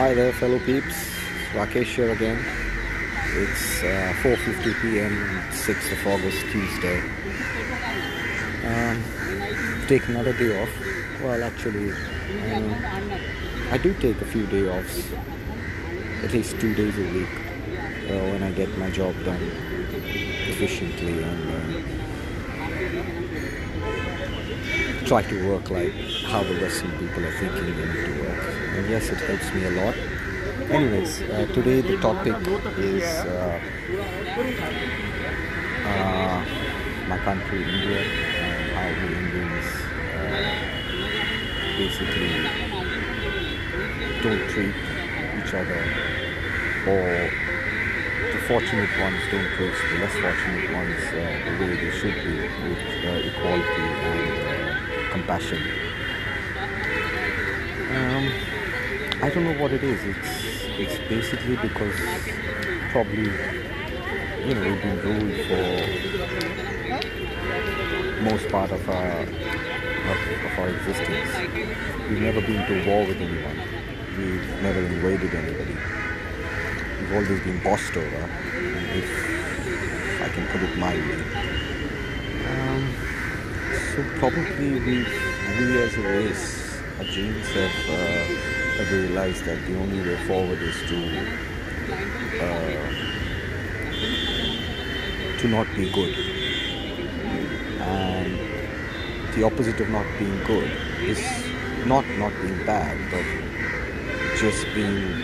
Hi there, fellow peeps. Rakesh here again. It's uh, 4:50 p.m. 6th of August, Tuesday. Um, take another day off. Well, actually, um, I do take a few day offs, at least two days a week, uh, when I get my job done efficiently and uh, try to work like how the Western people are thinking they need to work. And yes, it helps me a lot. Anyways, uh, today the topic is uh, uh, my country, India, and how we Indians uh, basically don't treat each other, or the fortunate ones don't treat the less fortunate ones uh, the way they should be, with uh, equality and uh, compassion. Um, I don't know what it is. It's it's basically because probably you know we've been ruled for most part of our of, of our existence. We've never been to war with anyone. We've never invaded anybody. We've always been bossed over, if I can put it mildly. Um, so probably we we as a race, our genes have. Uh, have realized that the only way forward is to uh, to not be good, and the opposite of not being good is not not being bad, but just being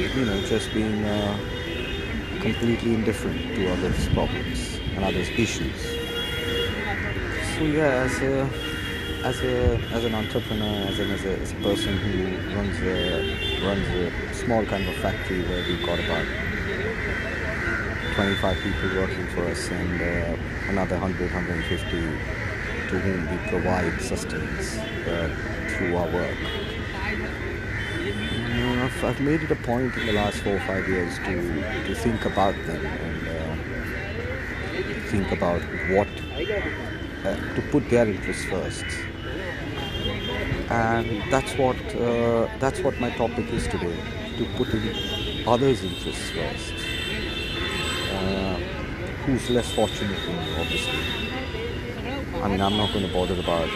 you know just being uh, completely indifferent to others' problems and others' issues. So yeah, as a as a as an entrepreneur, as, an, as, a, as a person who runs a runs a small kind of factory where we've got about 25 people working for us and uh, another 100 150 to whom we provide sustenance uh, through our work. I've, I've, made it a point in the last four or five years to to think about them and uh, think about what uh, to put their interests first. And that's what uh, that's what my topic is today to put in others interests first. Uh, who's less fortunate than me obviously. I mean i'm not going to bother about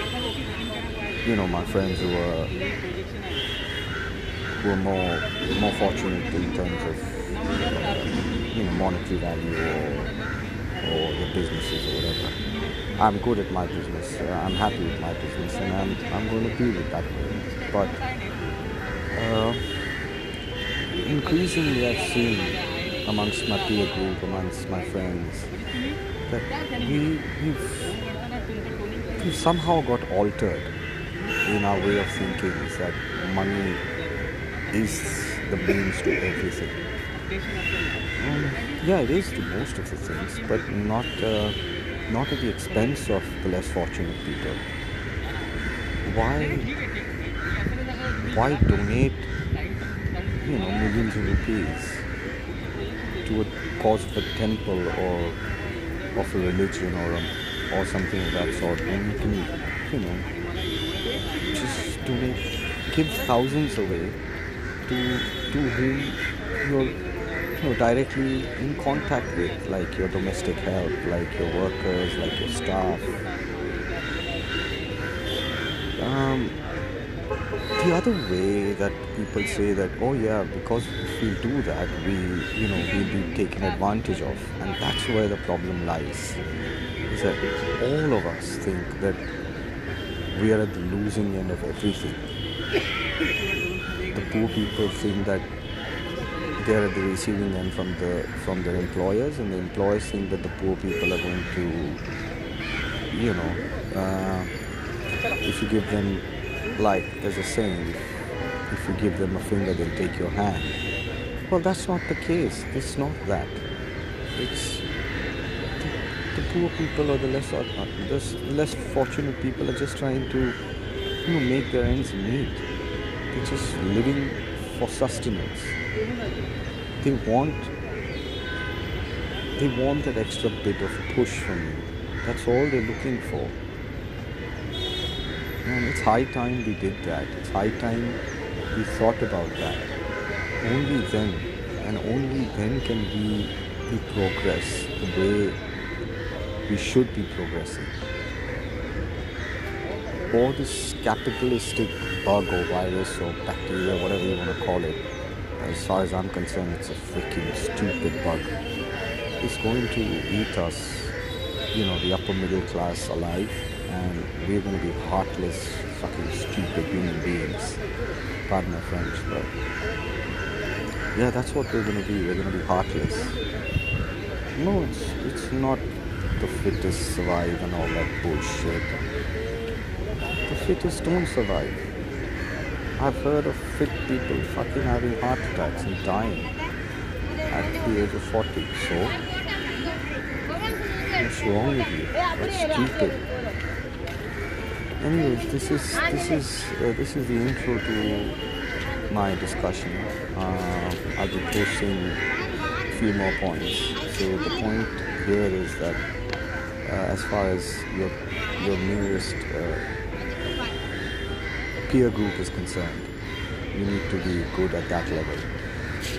you know my friends who are who are more more fortunate in terms of you know monetary value or or the businesses or whatever. I'm good at my business. Uh, I'm happy with my business, and I'm I'm going to be with that. But uh, increasingly, I've seen amongst my peer group, amongst my friends, that we we've, we've somehow got altered in our way of thinking. Is that money is the means to everything. Um, yeah, it is to most of the things, but not uh, not at the expense of the less fortunate people. Why why donate you know millions of rupees to a cause of a temple or of a religion or a, or something of that sort when you can you know just donate give thousands away to to whom you're you know, directly in contact with, like your domestic help, like your workers, like your staff. Um, the other way that people say that, oh yeah, because if we do that, we, you know, we'll be taken advantage of, and that's where the problem lies. Is that all of us think that we are at the losing end of everything. The poor people think that they're at the receiving end from the from their employers, and the employers think that the poor people are going to, you know, uh, if you give them, like there's a saying, if you give them a finger, they'll take your hand. Well, that's not the case. It's not that. It's the, the poor people or the less or the less fortunate people are just trying to, you know, make their ends meet. They're just living for sustenance they want they want that extra bit of push from you that's all they're looking for And it's high time we did that. It's high time we thought about that. Only then, and only then can we, we progress the way we should be progressing. Or this capitalistic bug or virus or bacteria, whatever you want to call it, as far as I'm concerned, it's a freaking stupid bug. It's going to eat us, you know, the upper middle class alive, and we're going to be heartless, fucking stupid human beings. Pardon my French, but yeah, that's what we're going to be. We're going to be heartless. No, it's it's not the fittest survive and all that bullshit. The fittest don't survive. I've heard of fit people fucking having heart attacks and dying at the age of 40. So, what's wrong with you? That's stupid. Anyways, this is this is uh, this is the intro to my discussion. Uh, I'll be posting a few more points. So the point here is that uh, as far as your your nearest uh, peer group is concerned, you need to be good at that level.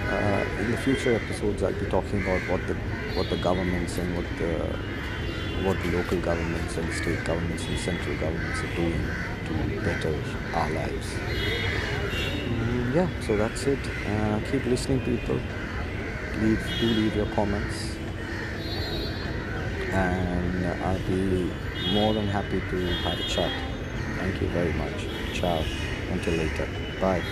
Uh, in the future episodes, I'll be talking about what the what the governments and what the what the local governments and state governments and central governments are doing to better our lives. Mm, yeah, so that's it. Uh, keep listening, people. Leave, do leave your comments, and I'll be more than happy to have a chat. Thank you very much. Ciao. Until later. Bye.